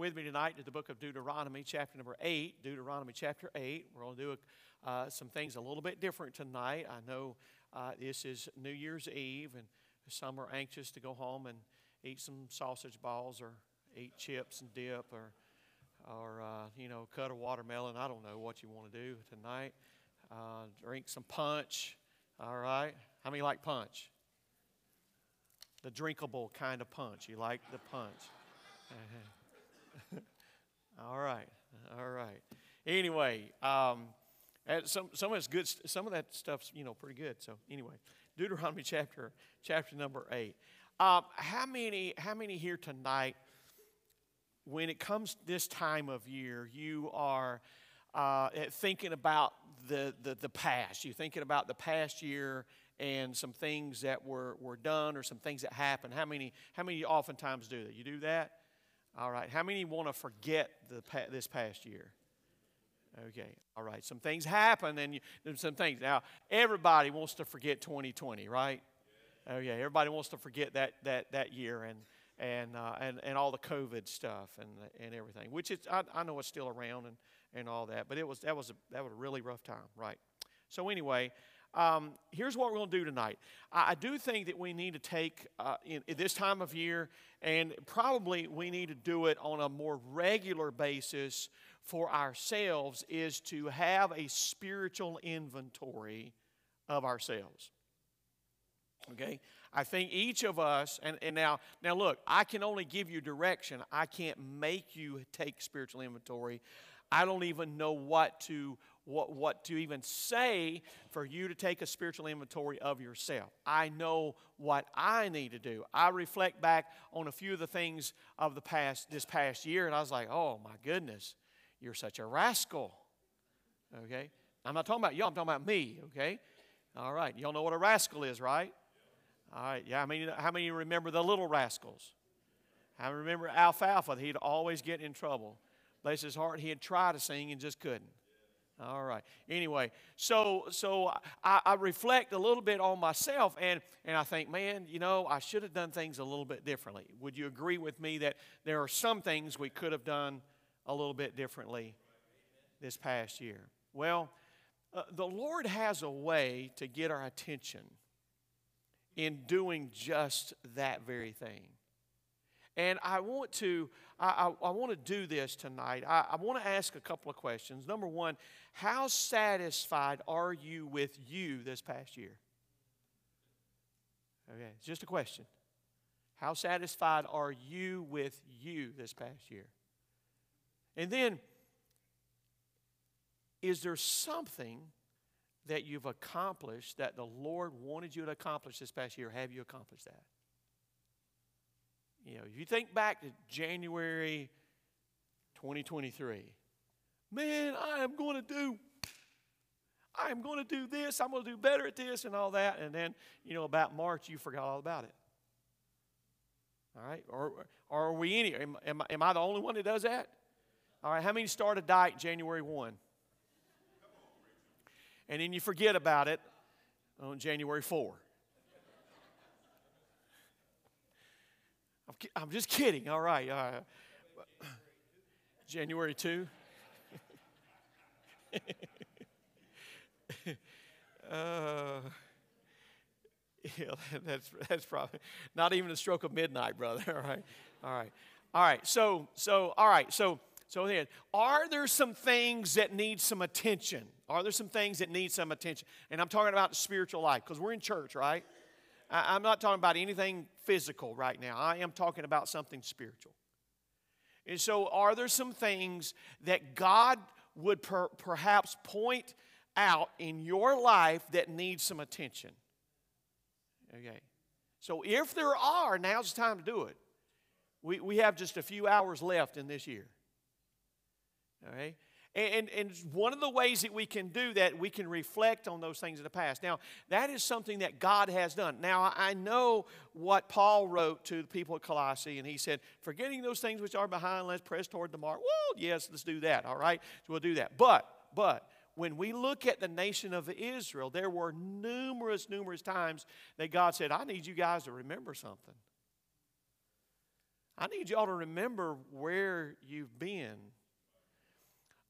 with me tonight to the book of Deuteronomy, chapter number 8. Deuteronomy, chapter 8. We're going to do a, uh, some things a little bit different tonight. I know uh, this is New Year's Eve, and some are anxious to go home and eat some sausage balls or eat chips and dip or, or uh, you know, cut a watermelon. I don't know what you want to do tonight. Uh, drink some punch. All right. How many like punch? The drinkable kind of punch. You like the punch. all right, all right. Anyway, um, some some of it's good. Some of that stuff's you know pretty good. So anyway, Deuteronomy chapter chapter number eight. Um, how many how many here tonight? When it comes this time of year, you are uh, thinking about the, the the past. You're thinking about the past year and some things that were, were done or some things that happened. How many, how many oftentimes do that? You do that? All right. How many want to forget the, this past year? Okay. All right. Some things happen and you, some things. Now, everybody wants to forget 2020, right? Okay. Everybody wants to forget that, that, that year and, and, uh, and, and all the COVID stuff and, and everything, which is, I, I know it's still around and, and all that, but it was, that, was a, that was a really rough time, right? So, anyway, um, here's what we're going to do tonight. I, I, do think that we need to take uh, in, in, this time of year, and probably we need to do it on a more regular basis for ourselves, is to have a spiritual inventory of ourselves. Okay? I think each of us, and, and now, now look, I can only give you direction. I can't make you take spiritual inventory. I don't even know what to what, what to even say for you to take a spiritual inventory of yourself. I know what I need to do. I reflect back on a few of the things of the past this past year, and I was like, oh my goodness, you're such a rascal. Okay? I'm not talking about y'all, I'm talking about me, okay? All right, y'all know what a rascal is, right? All right, yeah, I mean, how many you remember the little rascals? I remember Alfalfa, he'd always get in trouble. Bless his heart, he had tried to sing and just couldn't. All right. Anyway, so so I, I, reflect a little bit on myself, and and I think, man, you know, I should have done things a little bit differently. Would you agree with me that there are some things we could have done a little bit differently this past year? Well, uh, the Lord has a way to get our attention in doing just that very thing. And I want to, I, I, I want to do this tonight. I, I want to ask a couple of questions. Number one, how satisfied are you with you this past year? Okay, it's just a question. How satisfied are you with you this past year? And then, is there something that you've accomplished that the Lord wanted you to accomplish this past year? Have you accomplished that? You know, if you think back to January 2023, man, I am going to do I am going to do this, I'm going to do better at this and all that. And then, you know, about March, you forgot all about it. All right? Or, or are we any, am, am, am I the only one that does that? All right, how many start a diet January 1? And then you forget about it on January 4. I'm just kidding. All right. All right. January 2. uh, yeah, that's, that's probably not even a stroke of midnight, brother. All right. All right. All right. So, so, all right. So, so then, are there some things that need some attention? Are there some things that need some attention? And I'm talking about the spiritual life because we're in church, right? I, am not talking about anything physical right now. I am talking about something spiritual. And so, are there some things that God would per, perhaps point out in your life that need some attention? Okay. So, if there are, now's the time to do it. We, we have just a few hours left in this year. All right. And, and one of the ways that we can do that, we can reflect on those things in the past. Now, that is something that God has done. Now, I know what Paul wrote to the people at Colossae, and he said, Forgetting those things which are behind, let's press toward the mark. Well, yes, let's do that, all right? So we'll do that. But, but, when we look at the nation of Israel, there were numerous, numerous times that God said, I need you guys to remember something. I need y'all to remember where you've been.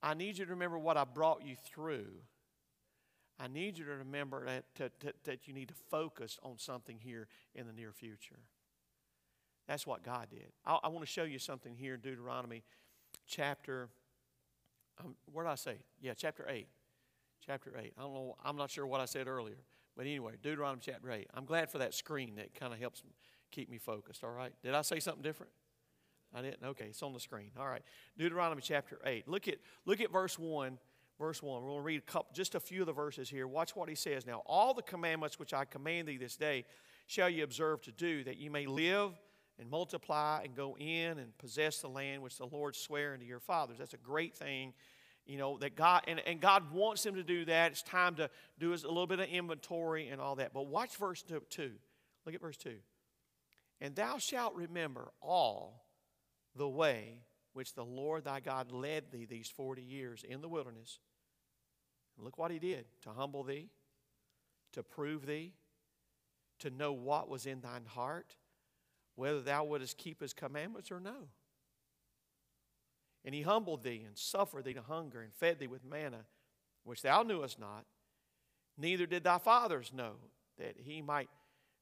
I need you to remember what I brought you through. I need you to remember that, to, that you need to focus on something here in the near future. That's what God did. I, I want to show you something here in Deuteronomy chapter, um, where did I say? Yeah, chapter 8. Chapter 8. I don't know, I'm not sure what I said earlier. But anyway, Deuteronomy chapter 8. I'm glad for that screen that kind of helps keep me focused, all right? Did I say something different? I didn't? Okay, it's on the screen. All right. Deuteronomy chapter 8. Look at, look at verse 1 verse 1. We're going to read a couple, just a few of the verses here. Watch what he says. Now, all the commandments which I command thee this day shall you observe to do, that you may live and multiply and go in and possess the land which the Lord sware unto your fathers. That's a great thing. You know, that God, and, and God wants them to do that. It's time to do a little bit of inventory and all that. But watch verse 2. Look at verse 2. And thou shalt remember all the way which the Lord thy God led thee these 40 years in the wilderness look what he did to humble thee, to prove thee, to know what was in thine heart, whether thou wouldst keep his commandments or no. And he humbled thee and suffered thee to hunger and fed thee with manna, which thou knewest not, neither did thy fathers know, that he might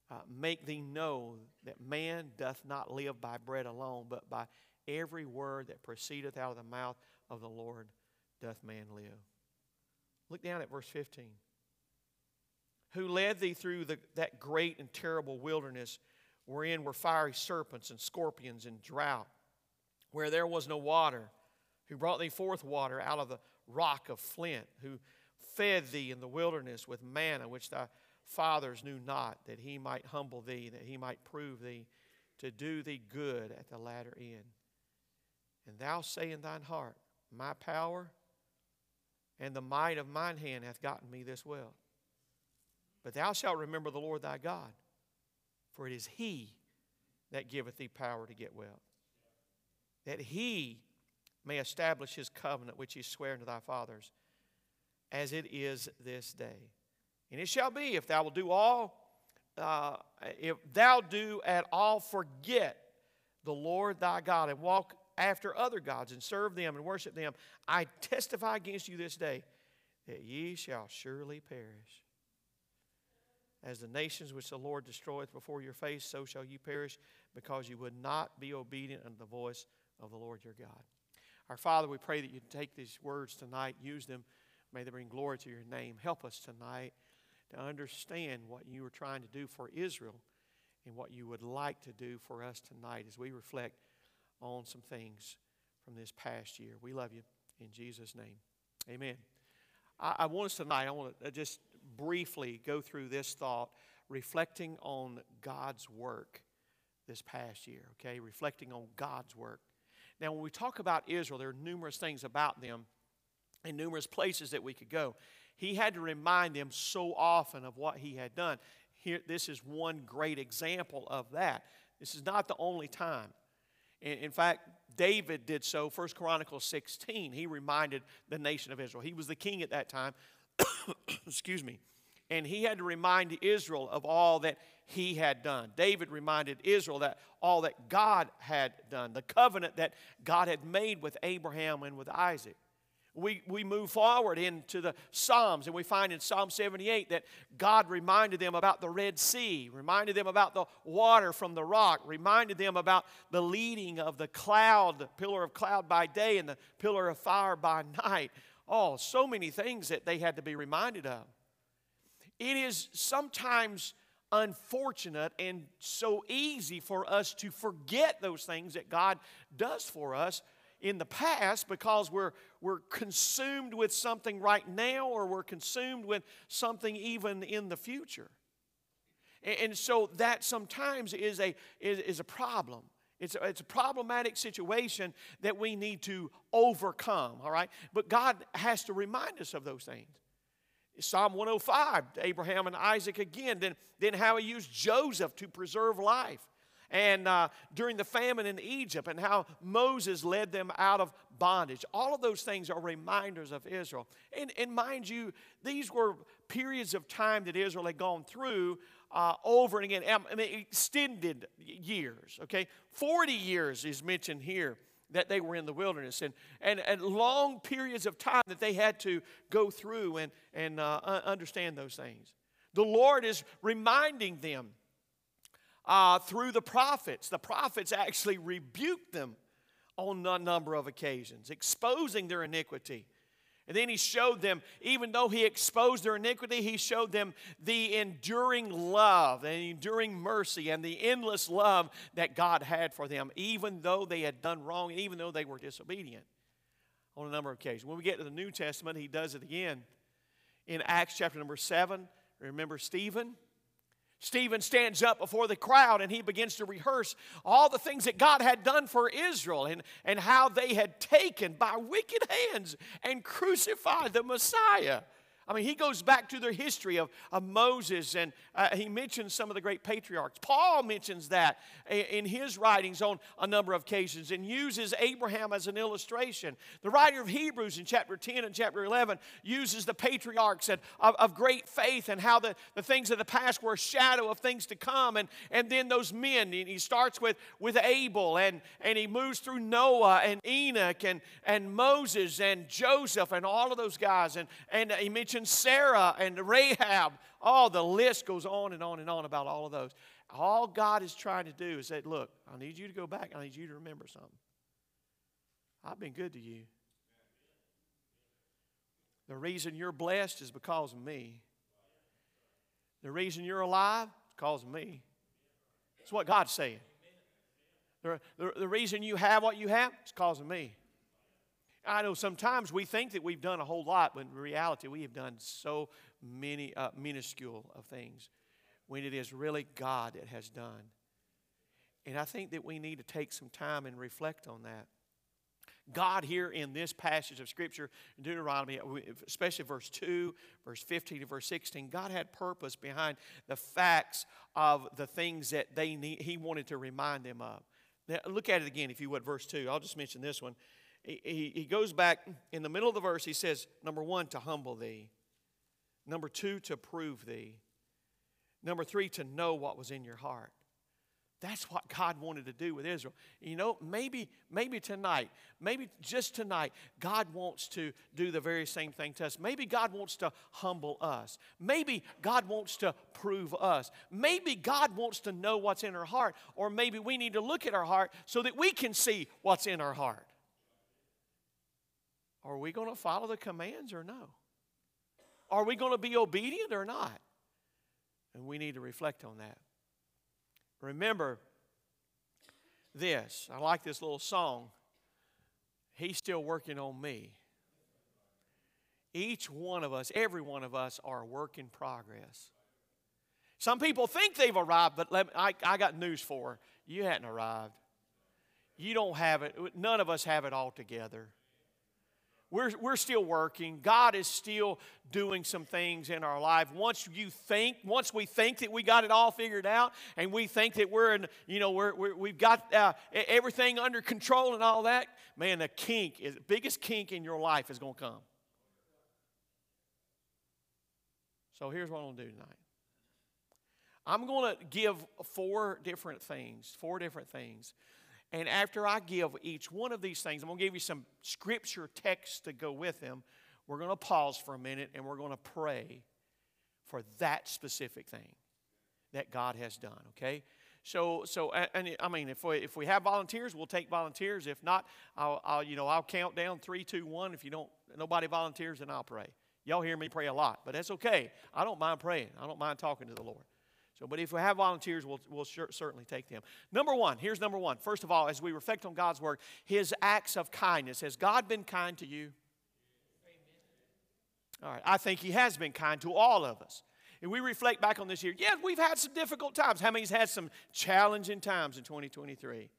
uh, make thee know that man doth not live by bread alone, but by every word that proceedeth out of the mouth of the Lord doth man live. Look down at verse 15. Who led thee through the, that great and terrible wilderness wherein were fiery serpents and scorpions and drought, where there was no water, who brought thee forth water out of the rock of flint, who fed thee in the wilderness with manna which thy fathers knew not, that he might humble thee, that he might prove thee to do thee good at the latter end. And thou say in thine heart, My power and the might of mine hand hath gotten me this well. But thou shalt remember the Lord thy God, for it is he that giveth thee power to get well, that he may establish his covenant which he sware unto thy fathers, as it is this day. And it shall be, if thou will do all, uh, if thou do at all forget the Lord thy God and walk after other gods and serve them and worship them, I testify against you this day that ye shall surely perish. As the nations which the Lord destroyeth before your face, so shall you perish, because you would not be obedient unto the voice of the Lord your God. Our Father, we pray that you take these words tonight, use them. May they bring glory to your name. Help us tonight to understand what you were trying to do for Israel and what you would like to do for us tonight as we reflect on some things from this past year. We love you in Jesus' name. Amen. I, I want us tonight, I want to uh, just briefly go through this thought, reflecting on God's work this past year, okay? Reflecting on God's work. Now, when we talk about Israel, there are numerous things about them and numerous places that we could go. He had to remind them so often of what he had done. Here, this is one great example of that. This is not the only time. In fact, David did so, 1 Chronicles 16. He reminded the nation of Israel. He was the king at that time. Excuse me. And he had to remind Israel of all that he had done. David reminded Israel that all that God had done, the covenant that God had made with Abraham and with Isaac we, we move forward into the Psalms, and we find in Psalm 78 that God reminded them about the Red Sea, reminded them about the water from the rock, reminded them about the leading of the cloud, the pillar of cloud by day and the pillar of fire by night. Oh, so many things that they had to be reminded of. It is sometimes unfortunate and so easy for us to forget those things that God does for us in the past because we're, we're consumed with something right now or we're consumed with something even in the future. And, so that sometimes is a, is, is a problem. It's a, it's a problematic situation that we need to overcome, all right? But God has to remind us of those things. Psalm 105, Abraham and Isaac again, then, then how he used Joseph to preserve life and uh, during the famine in Egypt and how Moses led them out of bondage. All of those things are reminders of Israel. And, and mind you, these were periods of time that Israel had gone through uh, over and again. I mean, extended years, okay? 40 years is mentioned here that they were in the wilderness and, and, and long periods of time that they had to go through and, and uh, understand those things. The Lord is reminding them uh, through the prophets. The prophets actually rebuked them on a number of occasions, exposing their iniquity. And then he showed them, even though he exposed their iniquity, he showed them the enduring love and enduring mercy and the endless love that God had for them, even though they had done wrong and even though they were disobedient on a number of occasions. When we get to the New Testament, he does it again. In Acts chapter number 7, remember Stephen? Stephen stands up before the crowd and he begins to rehearse all the things that God had done for Israel and, and how they had taken by wicked hands and crucified the Messiah. I mean, he goes back to their history of, of Moses and uh, he mentions some of the great patriarchs. Paul mentions that in his writings on a number of occasions and uses Abraham as an illustration. The writer of Hebrews in chapter 10 and chapter 11 uses the patriarchs of, of great faith and how the, the things of the past were a shadow of things to come. And, and then those men, he starts with, with Abel and, and he moves through Noah and Enoch and, and Moses and Joseph and all of those guys. And, and he mentions mentions Sarah and Rahab. Oh, the list goes on and on and on about all of those. All God is trying to do is say, Look, I need you to go back. I need you to remember something. I've been good to you. The reason you're blessed is because of me. The reason you're alive is because of me. That's what God's saying. The, the, the reason you have what you have is because of me. I know sometimes we think that we've done a whole lot, but in reality, we have done so many uh, minuscule of things when it is really God that has done. And I think that we need to take some time and reflect on that. God, here in this passage of Scripture, Deuteronomy, especially verse 2, verse 15 to verse 16, God had purpose behind the facts of the things that they need, He wanted to remind them of. Now, look at it again, if you would, verse 2. I'll just mention this one he, he goes back in the middle of the verse, he says, number one, to humble thee. Number two, to prove thee. Number three, to know what was in your heart. That's what God wanted to do with Israel. You know, maybe, maybe tonight, maybe just tonight, God wants to do the very same thing to us. Maybe God wants to humble us. Maybe God wants to prove us. Maybe God wants to know what's in our heart. Or maybe we need to look at our heart so that we can see what's in our heart. Are we going to follow the commands or no? Are we going to be obedient or not? And we need to reflect on that. Remember this. I like this little song. He's still working on me. Each one of us, every one of us, are a work in progress. Some people think they've arrived, but me, I, I got news for you. You hadn't arrived. You don't have it. None of us have it all together. We're, we're still working. God is still doing some things in our life. Once you think, once we think that we got it all figured out, and we think that we're in, you know, we're, we have got uh, everything under control and all that, man, the kink is the biggest kink in your life is going to come. So here's what I'm going to do tonight. I'm going to give four different things, four different things and after I give each one of these things, I'm going to give you some scripture texts to go with them. We're going to pause for a minute and we're going to pray for that specific thing that God has done, okay? So, so and I mean, if we, if we have volunteers, we'll take volunteers. If not, I'll, I'll, you know, I'll count down three, two, one. If you don't, nobody volunteers, then I'll pray. Y'all hear me pray a lot, but that's okay. I don't mind praying. I don't mind talking to the Lord. So, but if we have volunteers, we'll, we'll sure, certainly take them. Number one, here's number one. First of all, as we reflect on God's word, his acts of kindness. Has God been kind to you? All right, I think he has been kind to all of us. And we reflect back on this year, yes, we've had some difficult times. How many's had some challenging times in 2023?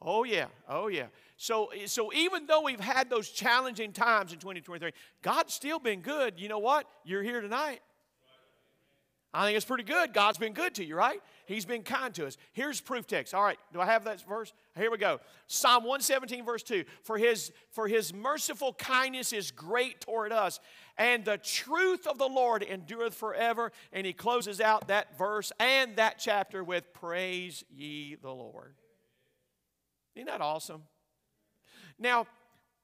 Oh, yeah. Oh, yeah. So, so even though we've had those challenging times in 2023, God's still been good. You know what? You're here tonight. I think it's pretty good. God's been good to you, right? He's been kind to us. Here's proof text. All right, do I have that verse? Here we go. Psalm 117, verse 2. For his, for his merciful kindness is great toward us, and the truth of the Lord endureth forever. And he closes out that verse and that chapter with Praise ye the Lord. Isn't that awesome? Now,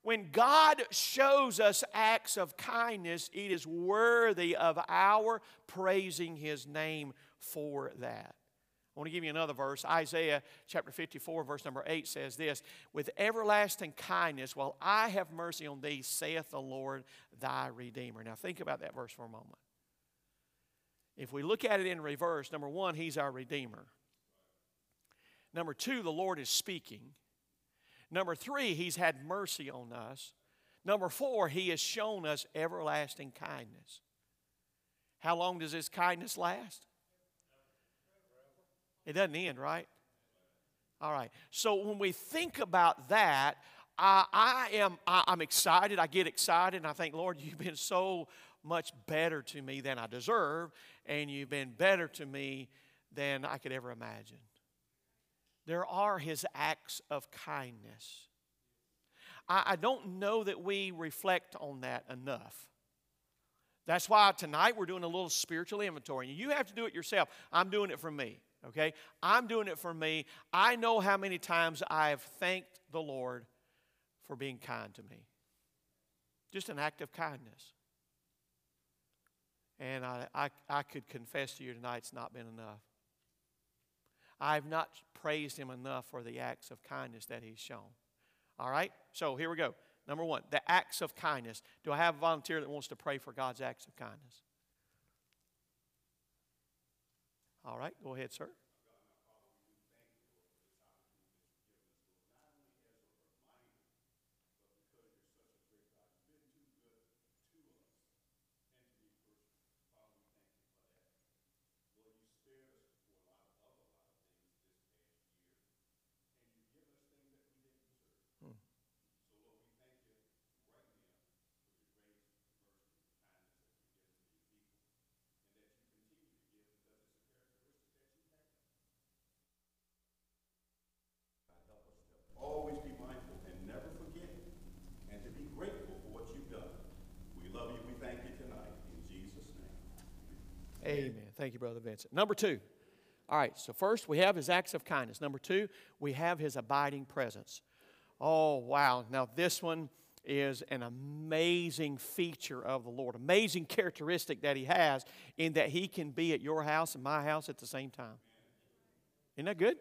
when God shows us acts of kindness, it is worthy of our praising His name for that. I want to give you another verse. Isaiah chapter 54, verse number 8 says this With everlasting kindness, while I have mercy on thee, saith the Lord thy Redeemer. Now, think about that verse for a moment. If we look at it in reverse, number one, He's our Redeemer. Number two, the Lord is speaking. Number three, He's had mercy on us. Number four, He has shown us everlasting kindness. How long does His kindness last? It doesn't end, right? All right. So when we think about that, I, I am I, I'm excited. I get excited, and I think, Lord, you've been so much better to me than I deserve, and you've been better to me than I could ever imagine. There are his acts of kindness. I, I don't know that we reflect on that enough. That's why tonight we're doing a little spiritual inventory. You have to do it yourself. I'm doing it for me, okay? I'm doing it for me. I know how many times I have thanked the Lord for being kind to me. Just an act of kindness. And I, I, I could confess to you tonight it's not been enough. I've not praised him enough for the acts of kindness that he's shown. All right? So here we go. Number one, the acts of kindness. Do I have a volunteer that wants to pray for God's acts of kindness? All right, go ahead, sir. Amen. Thank you, Brother Vincent. Number two. All right, so first we have his acts of kindness. Number two, we have his abiding presence. Oh, wow. Now, this one is an amazing feature of the Lord, amazing characteristic that he has in that he can be at your house and my house at the same time. Isn't that good?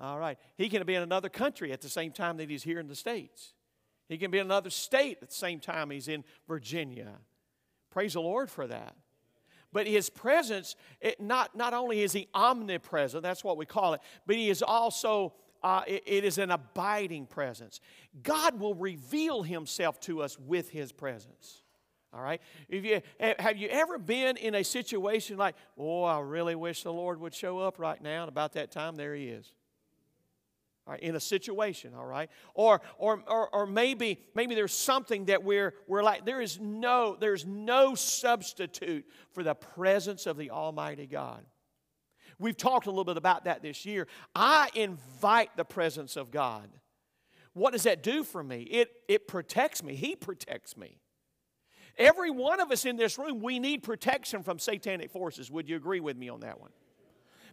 All right. He can be in another country at the same time that he's here in the States. He can be in another state at the same time he's in Virginia. Praise the Lord for that. But his presence, it not, not only is he omnipresent, that's what we call it, but he is also, uh, it, it is an abiding presence. God will reveal himself to us with his presence. All right? If you, have you ever been in a situation like, oh, I really wish the Lord would show up right now, and about that time, there he is right, in a situation, all right? Or, or, or, or maybe, maybe there's something that we're, we're like, there is no, there's no substitute for the presence of the Almighty God. We've talked a little bit about that this year. I invite the presence of God. What does that do for me? It, it protects me. He protects me. Every one of us in this room, we need protection from satanic forces. Would you agree with me on that one?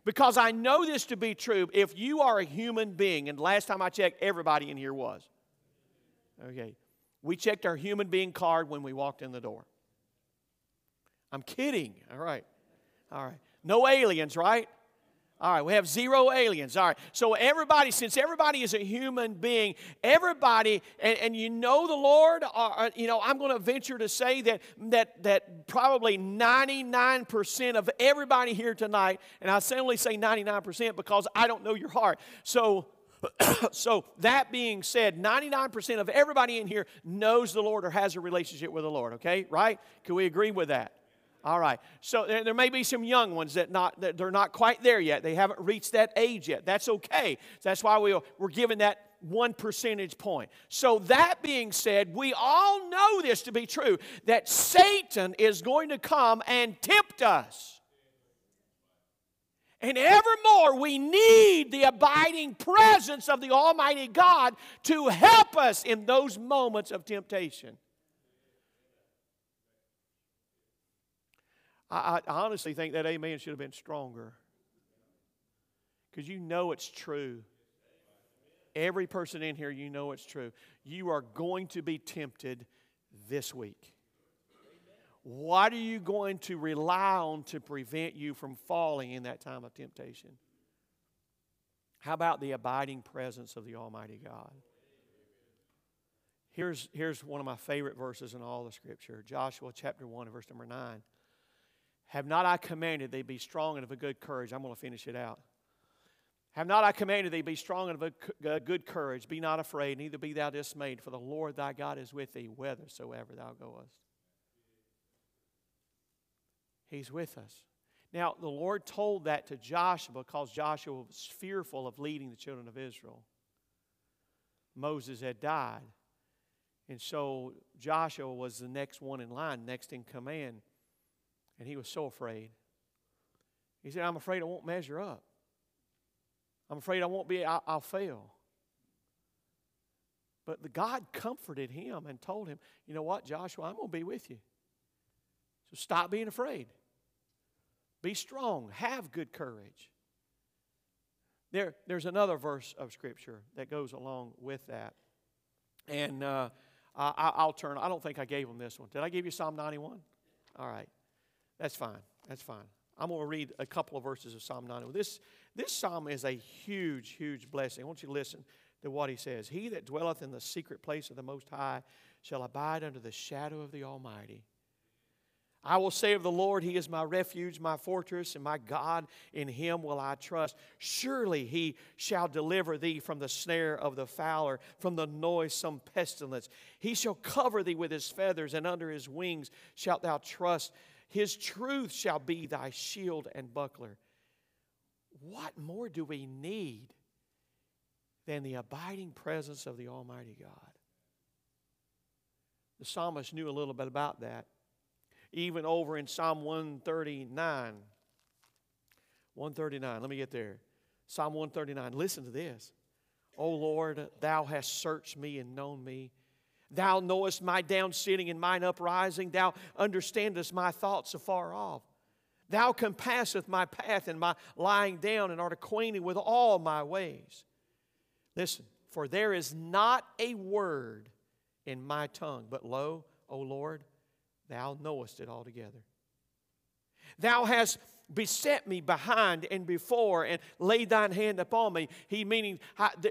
Because I know this to be true. If you are a human being, and last time I checked, everybody in here was. Okay. We checked our human being card when we walked in the door. I'm kidding. All right. All right. No aliens, right? All right, we have zero aliens. All right, so everybody, since everybody is a human being, everybody, and, and you know the Lord, uh, uh you know, I'm going to venture to say that, that, that probably 99% of everybody here tonight, and I only say 99% because I don't know your heart. So, so that being said, 99% of everybody in here knows the Lord or has a relationship with the Lord, okay? Right? Can we agree with that? All right. So there, there, may be some young ones that not that they're not quite there yet. They haven't reached that age yet. That's okay. That's why we, we're given that one percentage point. So that being said, we all know this to be true that Satan is going to come and tempt us. And evermore, we need the abiding presence of the Almighty God to help us in those moments of temptation. I, I honestly think that amen should have been stronger because you know it's true. Every person in here, you know it's true. You are going to be tempted this week. What are you going to rely on to prevent you from falling in that time of temptation? How about the abiding presence of the Almighty God? Here's, here's one of my favorite verses in all the Scripture Joshua chapter 1, verse number 9. Have not I commanded thee be strong and of a good courage? I'm going to finish it out. Have not I commanded thee be strong and of a uh, good courage? Be not afraid, neither be thou dismayed, for the Lord thy God is with thee whithersoever thou goest. He's with us. Now, the Lord told that to Joshua because Joshua was fearful of leading the children of Israel. Moses had died. And so Joshua was the next one in line, next in command. And he was so afraid. He said, I'm afraid I won't measure up. I'm afraid I won't be, I'll, I'll fail. But the God comforted him and told him, You know what, Joshua, I'm going to be with you. So stop being afraid. Be strong. Have good courage. There, there's another verse of Scripture that goes along with that. And uh, I, will turn, I don't think I gave them this one. Did I give you Psalm 91? All right. That's fine. That's fine. I'm going to read a couple of verses of Psalm 91. This, this psalm is a huge, huge blessing. I want you to listen to what he says. He that dwelleth in the secret place of the Most High shall abide under the shadow of the Almighty. I will say of the Lord, He is my refuge, my fortress, and my God. In Him will I trust. Surely He shall deliver thee from the snare of the fowler, from the noisome pestilence. He shall cover thee with His feathers, and under His wings shalt thou trust. His truth shall be thy shield and buckler. What more do we need than the abiding presence of the Almighty God? The psalmist knew a little bit about that even over in Psalm 139. 139, let me get there. Psalm 139, listen to this. O Lord, thou hast searched me and known me. Thou knowest my down sitting and mine uprising. Thou understandest my thoughts afar off. Thou compasseth my path and my lying down, and art acquainted with all my ways. Listen, for there is not a word in my tongue, but lo, O Lord, Thou knowest it altogether. Thou hast beset me behind and before and lay thine hand upon me. He meaning,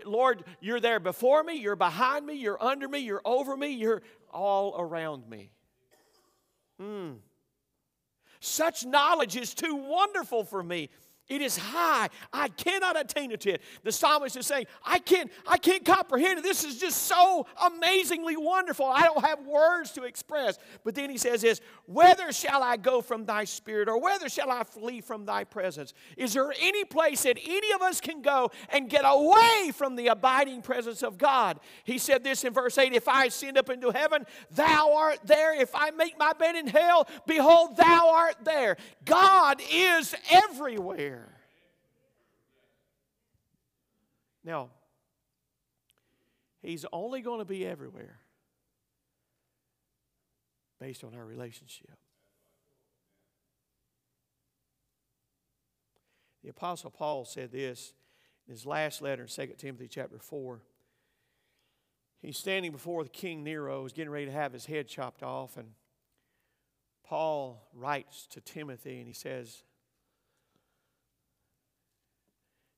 Lord, you're there before me, you're behind me, you're under me, you're over me, you're all around me. Hmm. Such knowledge is too wonderful for me. It is high. I cannot attain it to it. The psalmist is saying, I can't, I can't comprehend it. This is just so amazingly wonderful. I don't have words to express. But then he says this, whether shall I go from thy spirit or whether shall I flee from thy presence? Is there any place that any of us can go and get away from the abiding presence of God? He said this in verse 8, if I ascend up into heaven, thou art there. If I make my bed in hell, behold, thou art there. God is everywhere. Now, He's only going to be everywhere based on our relationship. The Apostle Paul said this in his last letter in 2 Timothy chapter 4. He's standing before the King Nero, he's getting ready to have his head chopped off, and Paul writes to Timothy and he says,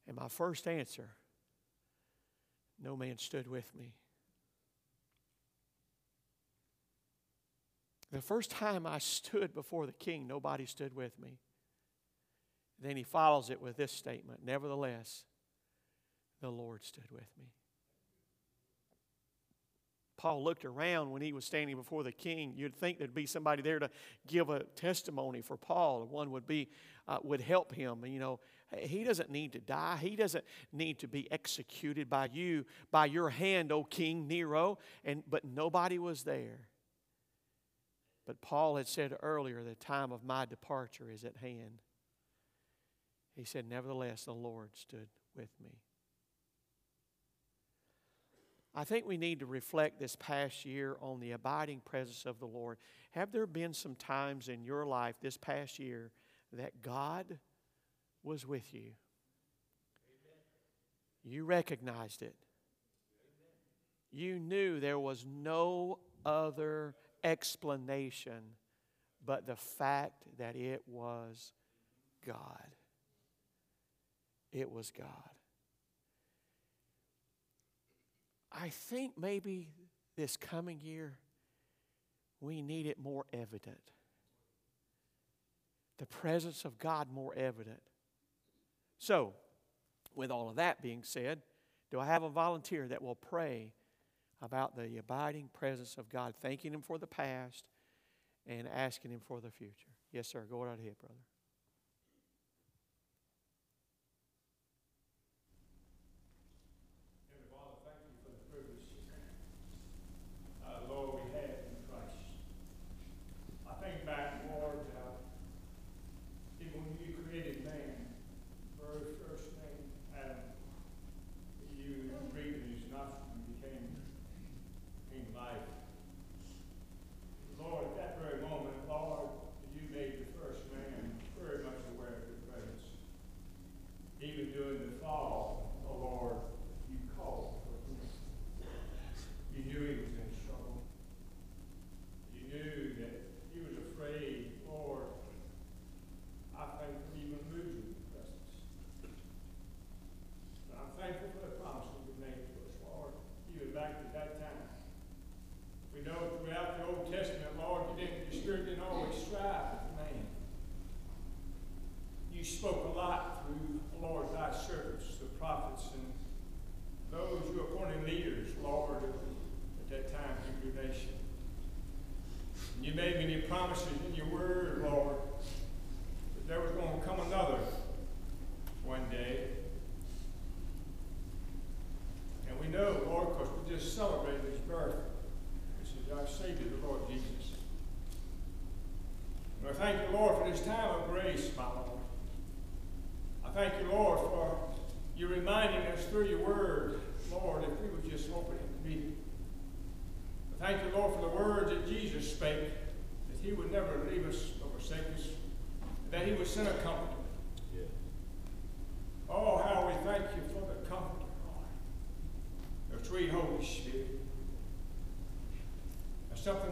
And my first answer no man stood with me. The first time I stood before the king, nobody stood with me. Then he follows it with this statement Nevertheless, the Lord stood with me. Paul looked around when he was standing before the king. You'd think there'd be somebody there to give a testimony for Paul. One would be uh, would help him. You know, he doesn't need to die. He doesn't need to be executed by you, by your hand, O King Nero. And, but nobody was there. But Paul had said earlier, the time of my departure is at hand. He said, Nevertheless, the Lord stood with me. I think we need to reflect this past year on the abiding presence of the Lord. Have there been some times in your life this past year that God was with you. You recognized it. You knew there was no other explanation but the fact that it was God. It was God. I think maybe this coming year we need it more evident. The presence of God more evident so, with all of that being said, do I have a volunteer that will pray about the abiding presence of God, thanking Him for the past and asking Him for the future? Yes, sir. Go right ahead, brother.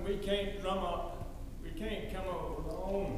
we can't drum up, we can't come up with our own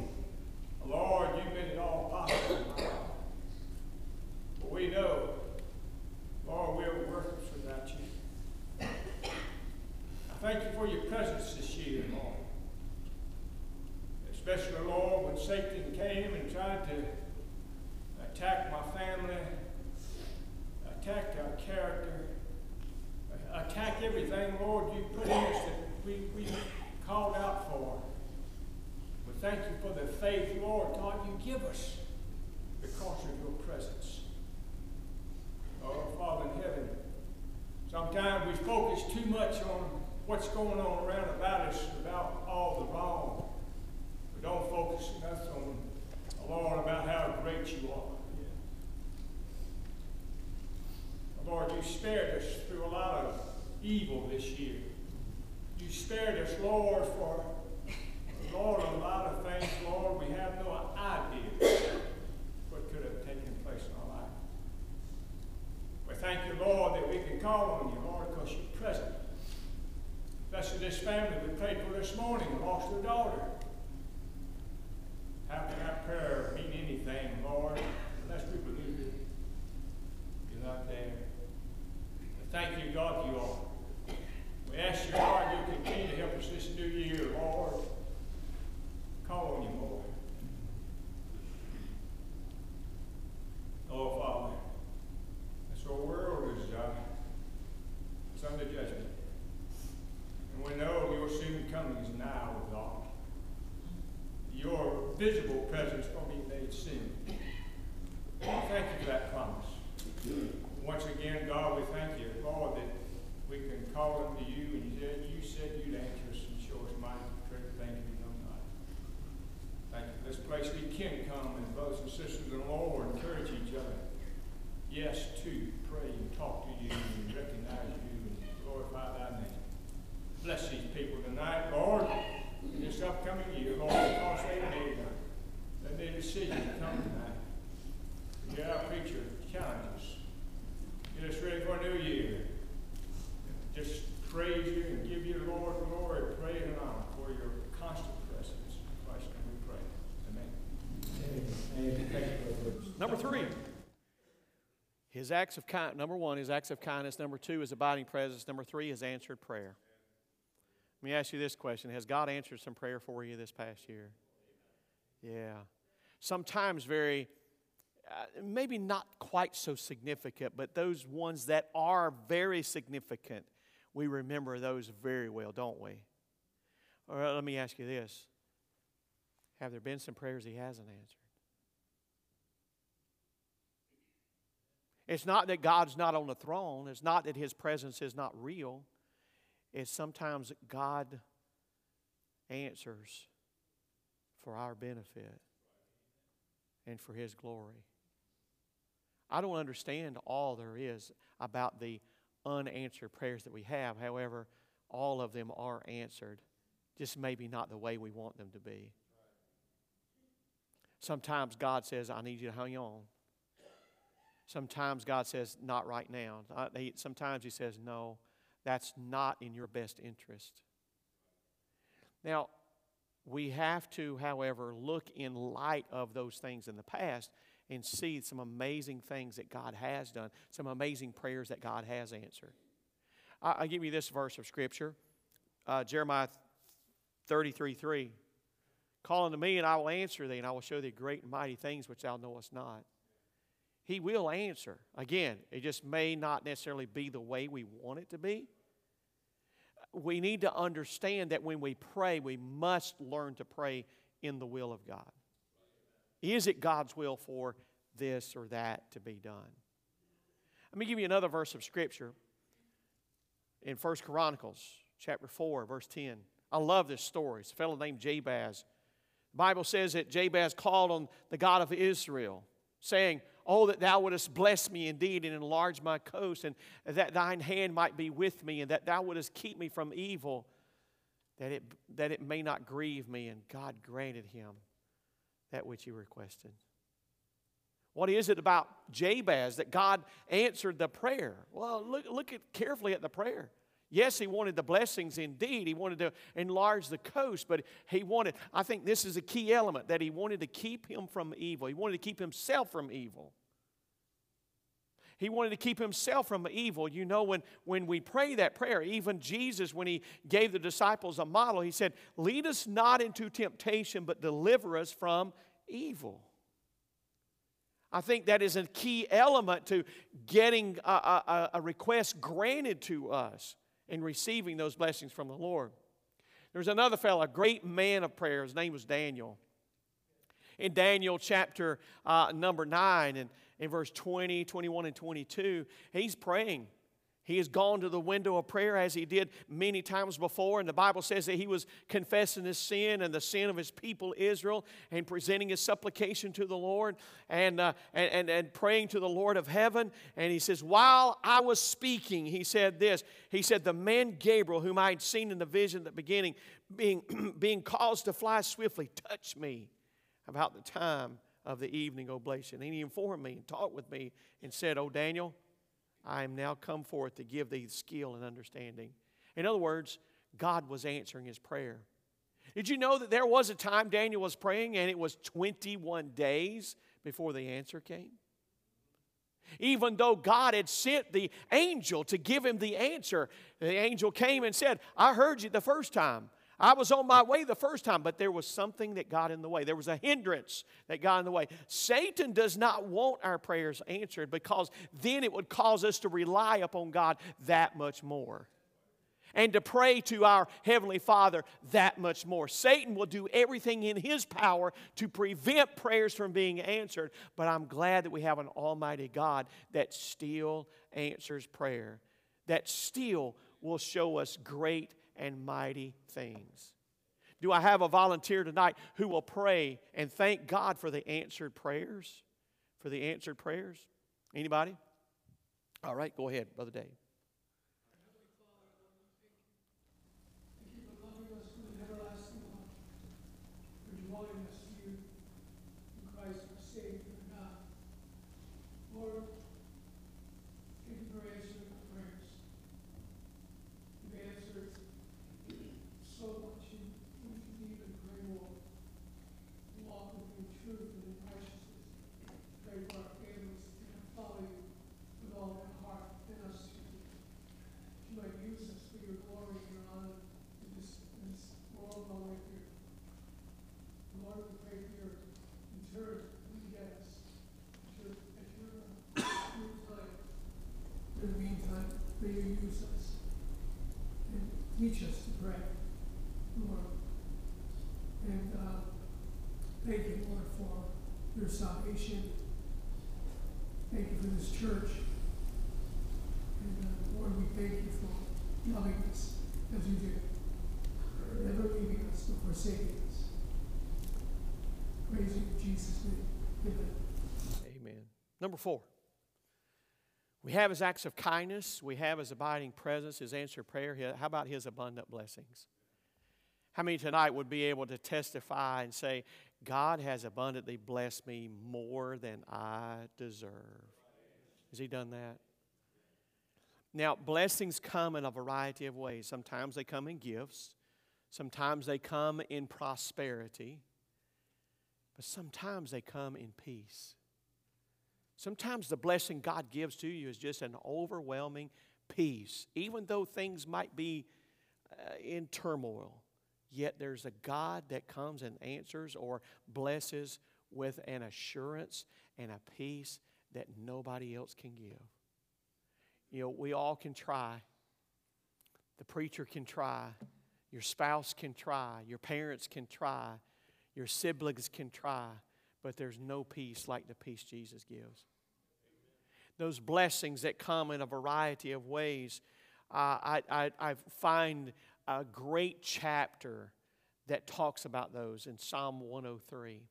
His acts of kind, number one, his acts of kindness. Number two, his abiding presence. Number three, his answered prayer. Let me ask you this question Has God answered some prayer for you this past year? Yeah. Sometimes very, uh, maybe not quite so significant, but those ones that are very significant, we remember those very well, don't we? Or let me ask you this Have there been some prayers he hasn't answered? It's not that God's not on the throne. It's not that His presence is not real. It's sometimes God answers for our benefit and for His glory. I don't understand all there is about the unanswered prayers that we have. However, all of them are answered, just maybe not the way we want them to be. Sometimes God says, I need you to hang on. Sometimes God says, not right now. Sometimes He says, no, that's not in your best interest. Now, we have to, however, look in light of those things in the past and see some amazing things that God has done, some amazing prayers that God has answered. I, will give you this verse of Scripture uh, Jeremiah 33 3. Call unto me, and I will answer thee, and I will show thee great and mighty things which thou knowest not. He will answer. Again, it just may not necessarily be the way we want it to be. We need to understand that when we pray, we must learn to pray in the will of God. Is it God's will for this or that to be done? Let me give you another verse of Scripture in First Chronicles chapter 4, verse 10. I love this story. It's a fellow named Jabez. The Bible says that Jabez called on the God of Israel, saying, Oh, that thou wouldest bless me indeed and enlarge my coast, and that thine hand might be with me, and that thou wouldest keep me from evil, that it, that it may not grieve me. And God granted him that which he requested. What is it about Jabez that God answered the prayer? Well, look, look at, carefully at the prayer. Yes, he wanted the blessings indeed. He wanted to enlarge the coast, but he wanted, I think this is a key element, that he wanted to keep him from evil. He wanted to keep himself from evil. He wanted to keep himself from evil. You know, when, when we pray that prayer, even Jesus, when he gave the disciples a model, he said, Lead us not into temptation, but deliver us from evil. I think that is a key element to getting a, a, a request granted to us and receiving those blessings from the Lord. There's another fellow, a great man of prayer. His name was Daniel. In Daniel chapter uh, number 9 and in verse 20, 21, and 22, he's praying. He has gone to the window of prayer as he did many times before. And the Bible says that he was confessing his sin and the sin of his people Israel and presenting his supplication to the Lord and, uh, and, and, and praying to the Lord of heaven. And he says, While I was speaking, he said this He said, The man Gabriel, whom I had seen in the vision at the beginning, being, being caused to fly swiftly, touched me about the time of the evening oblation. And he informed me and talked with me and said, Oh, Daniel, I am now come forth to give thee skill and understanding. In other words, God was answering his prayer. Did you know that there was a time Daniel was praying and it was 21 days before the answer came? Even though God had sent the angel to give him the answer, the angel came and said, I heard you the first time. I was on my way the first time, but there was something that got in the way. There was a hindrance that got in the way. Satan does not want our prayers answered because then it would cause us to rely upon God that much more and to pray to our Heavenly Father that much more. Satan will do everything in his power to prevent prayers from being answered, but I'm glad that we have an Almighty God that still answers prayer, that still will show us great and mighty things. Do I have a volunteer tonight who will pray and thank God for the answered prayers? For the answered prayers? Anybody? All right, go ahead, Brother Dave. May you use us and teach us to pray, Lord. And uh, thank you, Lord, for your salvation. Thank you for this church. And uh, Lord, we thank you for loving us as you do, never leaving us nor forsaking us. Praise you in Jesus' name. Amen. Amen. Number four. We have his acts of kindness. We have his abiding presence, his answered prayer. How about his abundant blessings? How many tonight would be able to testify and say, God has abundantly blessed me more than I deserve? Has he done that? Now, blessings come in a variety of ways. Sometimes they come in gifts, sometimes they come in prosperity, but sometimes they come in peace. Sometimes the blessing God gives to you is just an overwhelming peace, even though things might be uh, in turmoil. Yet there's a God that comes and answers or blesses with an assurance and a peace that nobody else can give. You know, we all can try. The preacher can try. Your spouse can try. Your parents can try. Your siblings can try. But there's no peace like the peace Jesus gives those blessings that come in a variety of ways. Uh, I, I, I find a great chapter that talks about those in Psalm 103.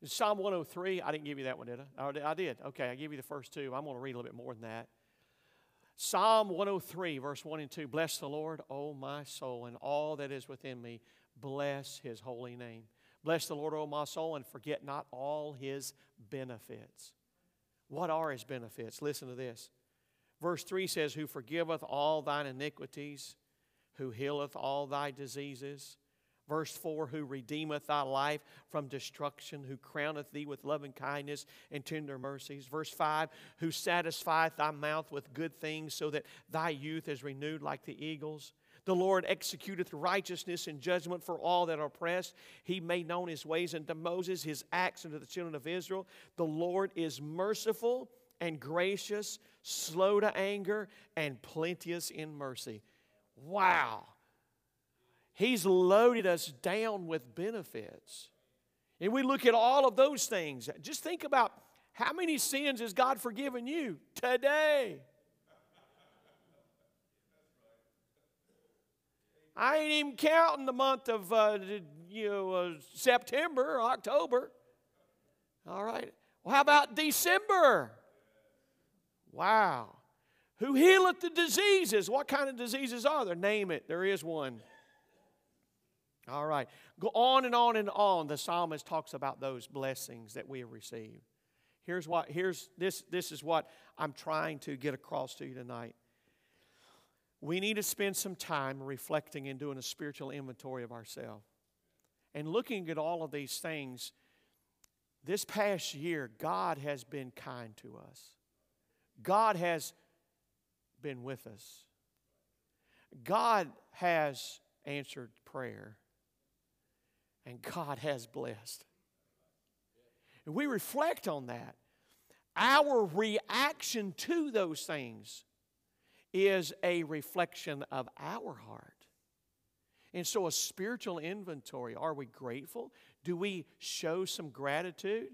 In Psalm 103, I didn't give you that one, did I? Oh, I did. Okay, I gave you the first two. I'm going to read a little bit more than that. Psalm 103, verse 1 and 2 Bless the Lord, O my soul, and all that is within me. Bless his holy name. Bless the Lord, O my soul, and forget not all his benefits what are his benefits? Listen to this. Verse 3 says, Who forgiveth all thine iniquities, who healeth all thy diseases. Verse 4 Who redeemeth thy life from destruction, who crowneth thee with loving kindness and tender mercies. Verse 5 Who satisfieth thy mouth with good things, so that thy youth is renewed like the eagles. The Lord executeth righteousness and judgment for all that are oppressed. He made known his ways unto Moses, his acts unto the children of Israel. The Lord is merciful and gracious, slow to anger, and plenteous in mercy. Wow. He's loaded us down with benefits. And we look at all of those things. Just think about how many sins has God forgiven you today? I ain't even counting the month of uh, you know uh, September, October. All right. Well, how about December? Wow. Who healeth the diseases? What kind of diseases are there? Name it. There is one. All right. Go on and on and on. The psalmist talks about those blessings that we have received. Here's what here's this this is what I'm trying to get across to you tonight we need to spend some time reflecting and doing a spiritual inventory of ourselves. And looking at all of these things, this past year, God has been kind to us. God has been with us. God has answered prayer. And God has blessed. And we reflect on that. Our reaction to those things is a reflection of our heart. And so, a spiritual inventory are we grateful? Do we show some gratitude?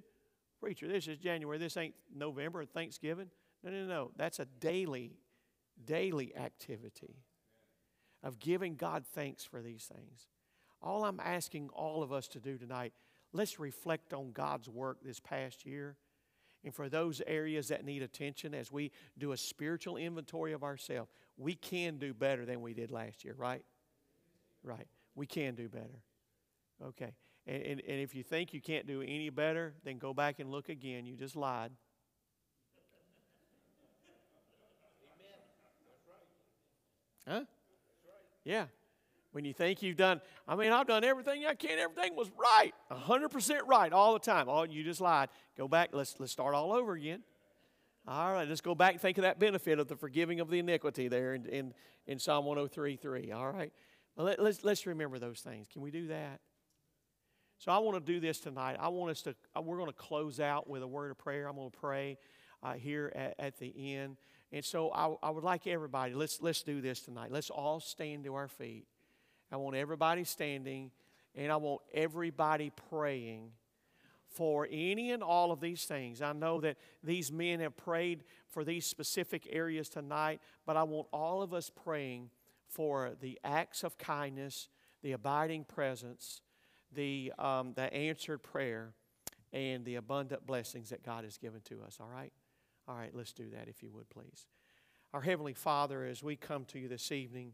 Preacher, this is January, this ain't November, Thanksgiving. No, no, no. That's a daily, daily activity of giving God thanks for these things. All I'm asking all of us to do tonight, let's reflect on God's work this past year and for those areas that need attention as we do a spiritual inventory of ourselves, we can do better than we did last year, right? Right. We can do better. Okay. And, and, and if you think you can't do any better, then go back and look again. You just lied. Huh? Yeah. When you think you've done, I mean, I've done everything I can. Everything was right, 100% right all the time. Oh, you just lied. Go back. Let's, let's start all over again. All right, let's go back and think of that benefit of the forgiving of the iniquity there in, in, in Psalm 103 3. All right. Well, let, let's, let's remember those things. Can we do that? So I want to do this tonight. I want us to, uh, we're going to close out with a word of prayer. I'm going to pray uh, here at, at the end. And so I, I would like everybody, let's, let's do this tonight. Let's all stand to our feet. I want everybody standing, and I want everybody praying for any and all of these things. I know that these men have prayed for these specific areas tonight, but I want all of us praying for the acts of kindness, the abiding presence, the, um, the answered prayer, and the abundant blessings that God has given to us. All right? All right, let's do that if you would, please. Our Heavenly Father, as we come to you this evening,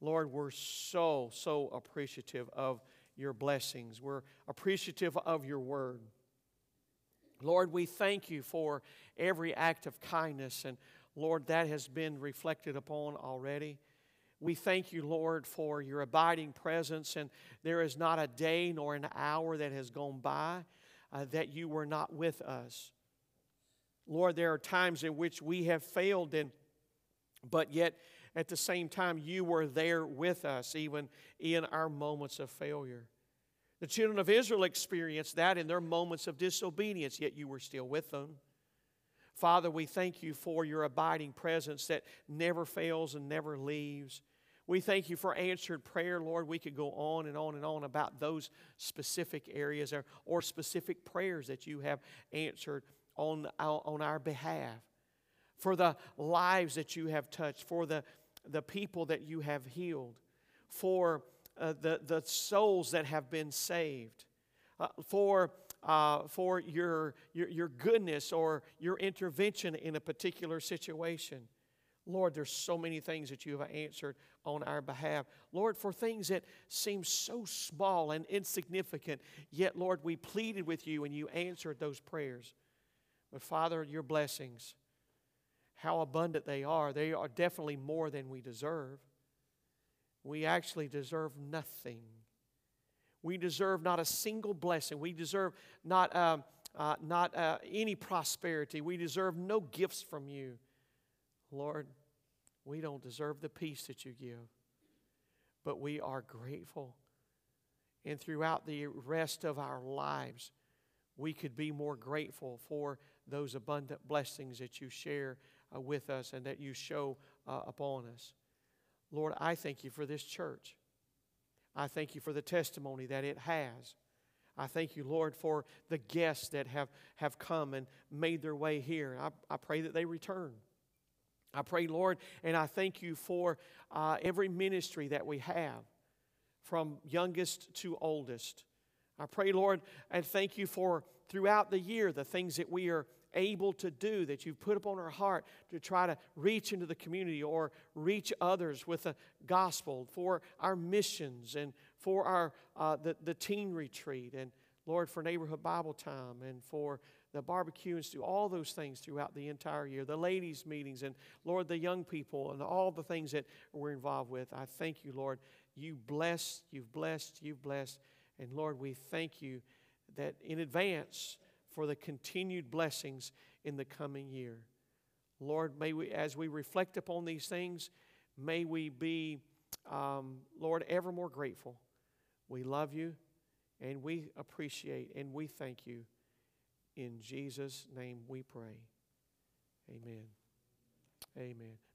Lord, we're so, so appreciative of your blessings. We're appreciative of your word. Lord, we thank you for every act of kindness, and Lord, that has been reflected upon already. We thank you, Lord, for your abiding presence, and there is not a day nor an hour that has gone by uh, that you were not with us. Lord, there are times in which we have failed, and but yet at the same time, you were there with us, even in our moments of failure. The children of Israel experienced that in their moments of disobedience, yet you were still with them. Father, we thank you for your abiding presence that never fails and never leaves. We thank you for answered prayer, Lord. We could go on and on and on about those specific areas or, or specific prayers that you have answered on, on our behalf, for the lives that you have touched, for the, the people that you have healed, for uh, the, the souls that have been saved, uh, for, uh, for your, your, your goodness or your intervention in a particular situation. Lord, there's so many things that you have answered on our behalf. Lord, for things that seem so small and insignificant, yet, Lord, we pleaded with you and you answered those prayers. But, Father, your blessings, how abundant they are, they are definitely more than we deserve. We actually deserve nothing. We deserve not a single blessing. We deserve not, um, uh, not uh, any prosperity. We deserve no gifts from you. Lord, we don't deserve the peace that you give, but we are grateful. And throughout the rest of our lives, we could be more grateful for those abundant blessings that you share uh, with us and that you show uh, upon us. Lord, I thank you for this church. I thank you for the testimony that it has. I thank you, Lord, for the guests that have, have come and made their way here. I, I pray that they return. I pray, Lord, and I thank you for uh, every ministry that we have, from youngest to oldest. I pray, Lord, and thank you for throughout the year the things that we are able to do that you've put upon our heart to try to reach into the community or reach others with the gospel for our missions and for our uh, the, the teen retreat and lord for neighborhood bible time and for the barbecue and stew all those things throughout the entire year the ladies meetings and lord the young people and all the things that we're involved with. I thank you lord. You blessed you've blessed you've blessed. And lord we thank you that in advance for the continued blessings in the coming year. Lord, may we, as we reflect upon these things, may we be, um, Lord, ever more grateful. We love you and we appreciate and we thank you. In Jesus' name we pray. Amen. Amen.